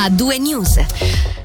a due news.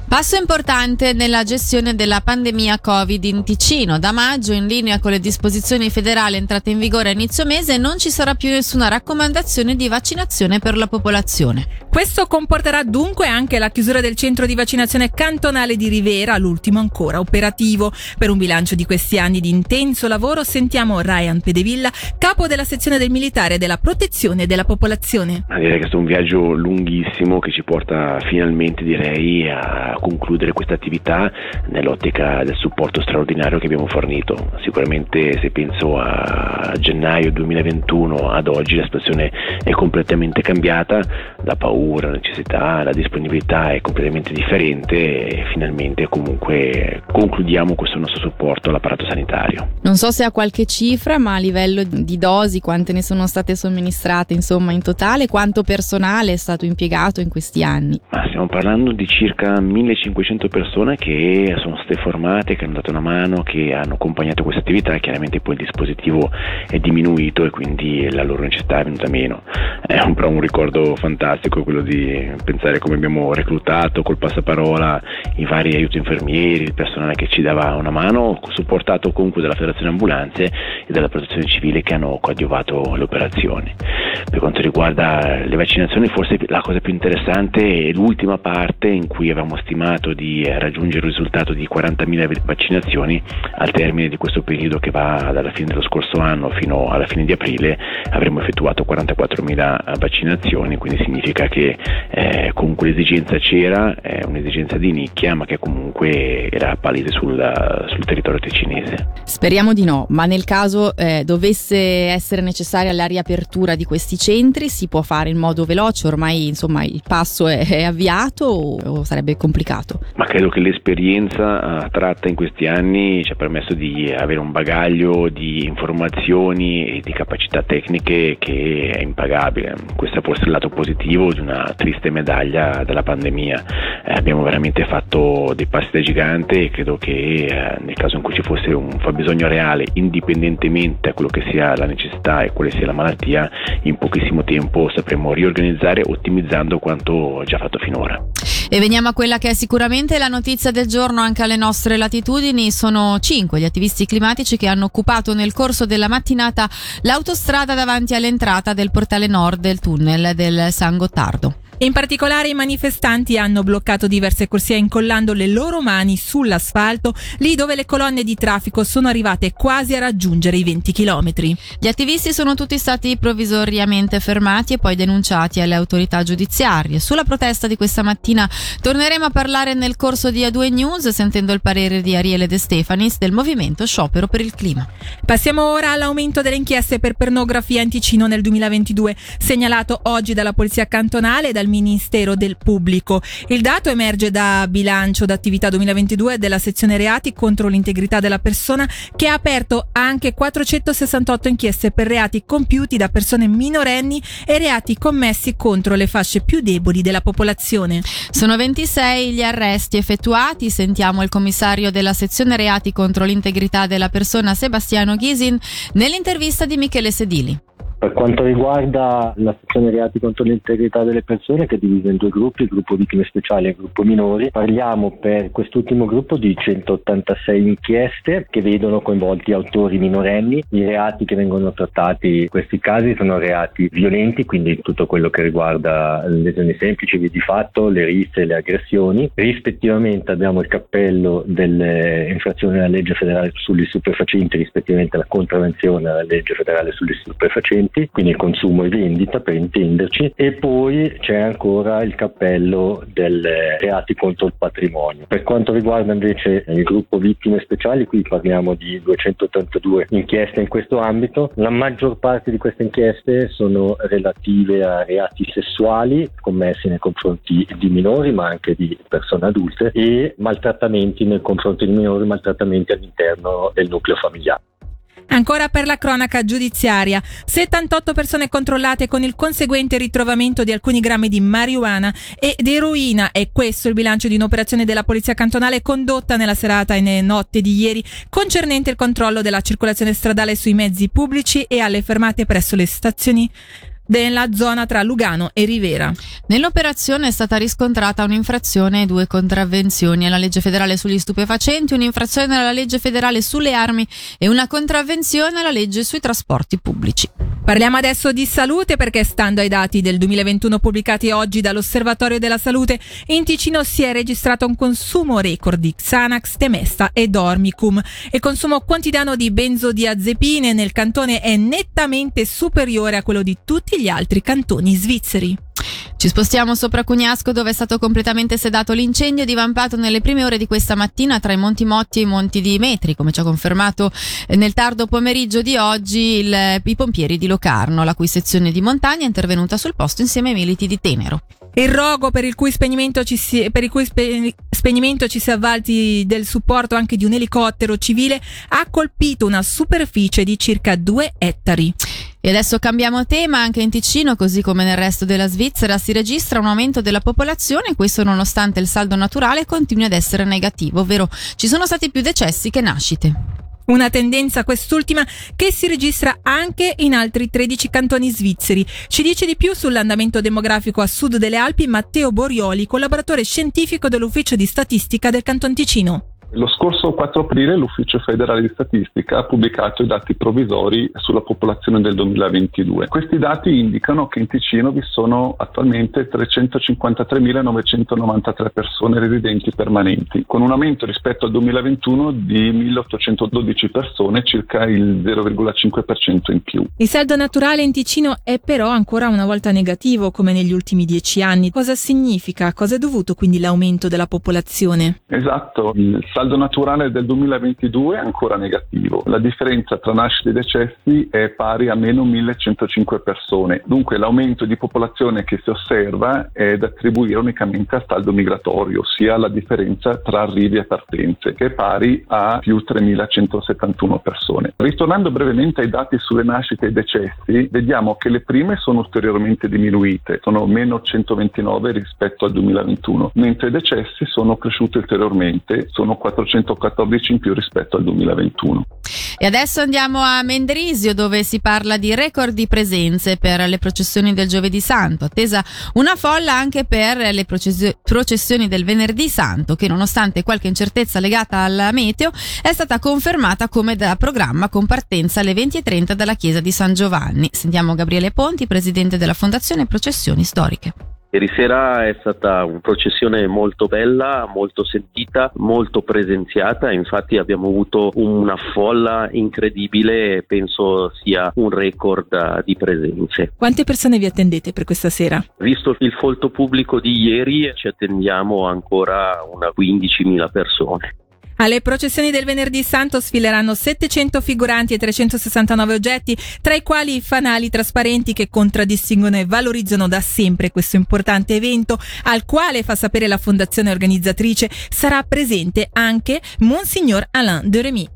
Passo importante nella gestione della pandemia Covid in Ticino. Da maggio, in linea con le disposizioni federali entrate in vigore a inizio mese, non ci sarà più nessuna raccomandazione di vaccinazione per la popolazione. Questo comporterà dunque anche la chiusura del centro di vaccinazione cantonale di Rivera, l'ultimo ancora operativo. Per un bilancio di questi anni di intenso lavoro sentiamo Ryan Pedevilla, capo della sezione del militare della protezione della popolazione. Direi che è stato un viaggio lunghissimo che ci porta finalmente direi a concludere questa attività nell'ottica del supporto straordinario che abbiamo fornito. Sicuramente se penso a gennaio 2021 ad oggi la situazione è completamente cambiata, la paura, la necessità, la disponibilità è completamente differente e finalmente comunque concludiamo questo nostro supporto all'apparato sanitario. Non so se ha qualche cifra, ma a livello di dosi, quante ne sono state somministrate insomma in totale, quanto personale è stato impiegato in questi anni? Ma stiamo parlando di circa 1500 persone che sono state formate, che hanno dato una mano, che hanno accompagnato questa attività, chiaramente poi il dispositivo è diminuito e quindi la loro necessità è venuta meno. È un, però un ricordo fantastico quello di pensare come abbiamo reclutato col passaparola i vari aiuti infermieri, il personale che ci dava una mano, supportato comunque dalla Federazione Ambulanze e dalla Protezione Civile che hanno coadiuvato le operazioni. Per quanto riguarda le vaccinazioni, forse la cosa più interessante è l'ultima parte in cui avevamo stimato di raggiungere il risultato di 40.000 vaccinazioni al termine di questo periodo che va dalla fine dello scorso anno fino alla fine di aprile avremo effettuato 44.000 vaccinazioni, quindi significa che eh, comunque l'esigenza c'era, è un'esigenza di nicchia ma che comunque era palese sul, sul territorio ticinese. Speriamo di no, ma nel caso eh, dovesse essere necessaria la riapertura di questi centri si può fare in modo veloce, ormai insomma il passo è, è avviato o, o, sarebbe complicato? Ma credo che l'esperienza uh, tratta in questi anni ci ha permesso di avere un bagaglio di informazioni e di capacità tecniche che è impagabile. Questo è forse il lato positivo di una triste medaglia della pandemia. Eh, abbiamo veramente fatto dei passi da gigante e credo che eh, nel caso in cui ci fosse un fabbisogno reale, indipendentemente da quello che sia la necessità e quale sia la malattia, in pochissimo tempo sapremo riorganizzare ottimizzando quanto già fatto finora. E veniamo a quella che è sicuramente la notizia del giorno anche alle nostre latitudini. Sono cinque gli attivisti climatici che hanno occupato nel corso della mattinata l'autostrada davanti all'entrata del portale nord del tunnel del San Gottardo. In particolare i manifestanti hanno bloccato diverse corsie incollando le loro mani sull'asfalto, lì dove le colonne di traffico sono arrivate quasi a raggiungere i 20 km. Gli attivisti sono tutti stati provvisoriamente fermati e poi denunciati alle autorità giudiziarie. Sulla protesta di questa mattina torneremo a parlare nel corso di A2 News sentendo il parere di Ariele De Stefanis del movimento Sciopero per il Clima. Passiamo ora all'aumento delle inchieste per pornografia in Ticino nel 2022, segnalato oggi dalla Polizia Cantonale e dal Ministero del Pubblico. Il dato emerge da bilancio d'attività 2022 della sezione reati contro l'integrità della persona che ha aperto anche 468 inchieste per reati compiuti da persone minorenni e reati commessi contro le fasce più deboli della popolazione. Sono 26 gli arresti effettuati, sentiamo il commissario della sezione reati contro l'integrità della persona Sebastiano Ghisin nell'intervista di Michele Sedili. Per quanto riguarda la sezione reati contro l'integrità delle persone, che è divisa in due gruppi, il gruppo vittime speciali e il gruppo minori, parliamo per quest'ultimo gruppo di 186 inchieste che vedono coinvolti autori minorenni. I reati che vengono trattati in questi casi sono reati violenti, quindi tutto quello che riguarda lesioni semplici, di fatto, le risse le aggressioni. Rispettivamente abbiamo il cappello delle infrazioni alla legge federale sugli stupefacenti, rispettivamente la contravvenzione alla legge federale sugli stupefacenti prodotti, quindi consumo e vendita per intenderci, e poi c'è ancora il cappello delle reati contro il patrimonio. Per quanto riguarda invece il gruppo vittime speciali, qui parliamo di 282 inchieste in questo ambito, la maggior parte di queste inchieste sono relative a reati sessuali commessi nei confronti di minori ma anche di persone adulte e maltrattamenti nei confronti di minori, maltrattamenti all'interno del nucleo familiare. Ancora per la cronaca giudiziaria, 78 persone controllate con il conseguente ritrovamento di alcuni grammi di marijuana ed eroina. È questo il bilancio di un'operazione della Polizia Cantonale condotta nella serata e notte di ieri concernente il controllo della circolazione stradale sui mezzi pubblici e alle fermate presso le stazioni nella zona tra Lugano e Rivera. Nell'operazione è stata riscontrata un'infrazione e due contravvenzioni alla legge federale sugli stupefacenti, un'infrazione alla legge federale sulle armi e una contravvenzione alla legge sui trasporti pubblici. Parliamo adesso di salute perché stando ai dati del 2021 pubblicati oggi dall'Osservatorio della Salute, in Ticino si è registrato un consumo record di Xanax, Temesta e Dormicum. Il consumo quotidiano di benzodiazepine nel cantone è nettamente superiore a quello di tutti gli altri cantoni svizzeri. Ci spostiamo sopra Cugnasco dove è stato completamente sedato l'incendio divampato nelle prime ore di questa mattina tra i Monti Motti e i Monti di Metri, come ci ha confermato eh, nel tardo pomeriggio di oggi il, i pompieri di Locarno, la cui sezione di montagna è intervenuta sul posto insieme ai militi di Tenero. Il rogo per il cui spegnimento ci si, per il cui spe, spegnimento ci si avvalti del supporto anche di un elicottero civile ha colpito una superficie di circa due ettari. E adesso cambiamo tema, anche in Ticino, così come nel resto della Svizzera, si registra un aumento della popolazione, questo nonostante il saldo naturale continui ad essere negativo, ovvero ci sono stati più decessi che nascite. Una tendenza quest'ultima che si registra anche in altri 13 cantoni svizzeri. Ci dice di più sull'andamento demografico a sud delle Alpi Matteo Borioli, collaboratore scientifico dell'Ufficio di Statistica del Canton Ticino. Lo scorso 4 aprile l'Ufficio federale di statistica ha pubblicato i dati provvisori sulla popolazione del 2022. Questi dati indicano che in Ticino vi sono attualmente 353.993 persone residenti permanenti, con un aumento rispetto al 2021 di 1.812 persone, circa il 0,5% in più. Il saldo naturale in Ticino è però ancora una volta negativo, come negli ultimi dieci anni. Cosa significa? Cosa è dovuto quindi l'aumento della popolazione? Esatto, il saldo saldo naturale del 2022 è ancora negativo. La differenza tra nascite e decessi è pari a meno 1105 persone. Dunque l'aumento di popolazione che si osserva è da attribuire unicamente al saldo migratorio, ossia la differenza tra arrivi e partenze, che è pari a più 3171 persone. Ritornando brevemente ai dati sulle nascite e decessi, vediamo che le prime sono ulteriormente diminuite, sono meno 129 rispetto al 2021, mentre i decessi sono cresciuti ulteriormente, sono 414 in più rispetto al 2021. E adesso andiamo a Mendrisio dove si parla di record di presenze per le processioni del giovedì santo, attesa una folla anche per le processioni del venerdì santo che nonostante qualche incertezza legata al meteo è stata confermata come da programma con partenza alle 20.30 dalla chiesa di San Giovanni. Sentiamo Gabriele Ponti, presidente della Fondazione Processioni Storiche. Ieri sera è stata una processione molto bella, molto sentita, molto presenziata, infatti abbiamo avuto una folla incredibile, penso sia un record di presenze. Quante persone vi attendete per questa sera? Visto il folto pubblico di ieri ci attendiamo ancora una 15.000 persone. Alle processioni del venerdì santo sfileranno 700 figuranti e 369 oggetti, tra i quali i fanali trasparenti che contraddistinguono e valorizzano da sempre questo importante evento, al quale, fa sapere la fondazione organizzatrice, sarà presente anche Monsignor Alain de Remy.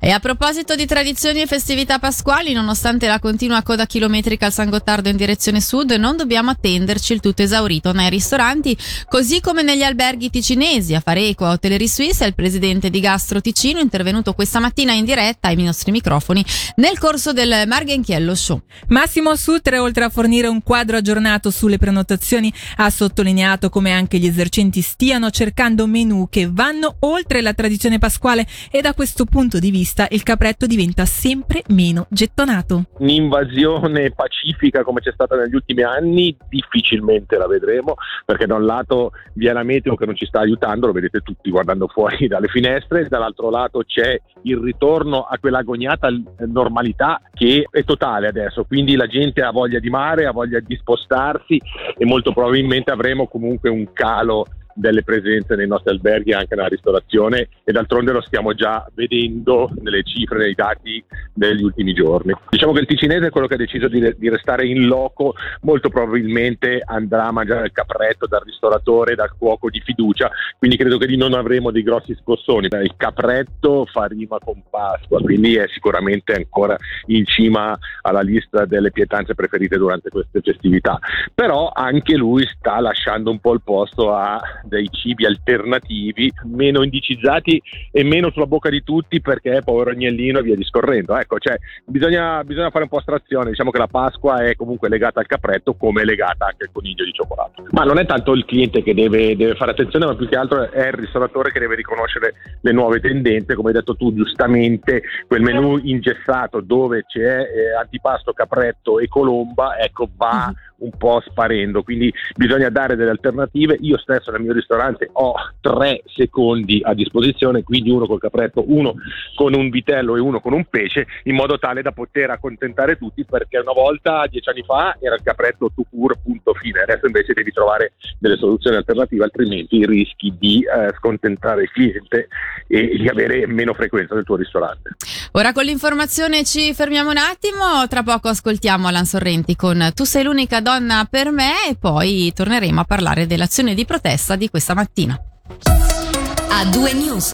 E a proposito di tradizioni e festività pasquali, nonostante la continua coda chilometrica al San Gottardo in direzione sud, non dobbiamo attenderci il tutto esaurito nei ristoranti, così come negli alberghi ticinesi. A fare eco a Hotellerie Suisse il presidente di Gastro Ticino, intervenuto questa mattina in diretta ai nostri microfoni nel corso del Marghenchiello Show. Massimo Sutre, oltre a fornire un quadro aggiornato sulle prenotazioni, ha sottolineato come anche gli esercenti stiano cercando menù che vanno oltre la tradizione pasquale e da questo punto di vista il capretto diventa sempre meno gettonato. Un'invasione pacifica come c'è stata negli ultimi anni difficilmente la vedremo perché da un lato vi è la meteo che non ci sta aiutando, lo vedete tutti guardando fuori dalle finestre, dall'altro lato c'è il ritorno a quella agognata normalità che è totale adesso, quindi la gente ha voglia di mare, ha voglia di spostarsi e molto probabilmente avremo comunque un calo delle presenze nei nostri alberghi anche nella ristorazione e d'altronde lo stiamo già vedendo nelle cifre, nei dati degli ultimi giorni. Diciamo che il ticinese è quello che ha deciso di, di restare in loco, molto probabilmente andrà a mangiare il capretto dal ristoratore, dal cuoco di fiducia, quindi credo che lì non avremo dei grossi scossoni. Il capretto fa rima con Pasqua, quindi è sicuramente ancora in cima alla lista delle pietanze preferite durante queste festività, però anche lui sta lasciando un po' il posto a dei cibi alternativi, meno indicizzati e meno sulla bocca di tutti perché povero agnellino e via discorrendo. Ecco, cioè, bisogna, bisogna, fare un po' astrazione, diciamo che la Pasqua è comunque legata al capretto come è legata anche al coniglio di cioccolato. Ma non è tanto il cliente che deve, deve fare attenzione, ma più che altro è il ristoratore che deve riconoscere le nuove tendenze, come hai detto tu giustamente, quel menù ingessato dove c'è eh, antipasto, capretto e colomba, ecco va mhm. Un po' sparendo, quindi bisogna dare delle alternative. Io stesso nel mio ristorante ho tre secondi a disposizione, quindi uno col capretto, uno con un vitello e uno con un pesce, in modo tale da poter accontentare tutti, perché una volta, dieci anni fa, era il capretto to cure, punto fine, adesso invece devi trovare delle soluzioni alternative, altrimenti rischi di eh, scontentare il cliente e di avere meno frequenza nel tuo ristorante. Ora con l'informazione ci fermiamo un attimo, tra poco ascoltiamo Alan Sorrenti con Tu sei l'unica donna per me e poi torneremo a parlare dell'azione di protesta di questa mattina. A due news.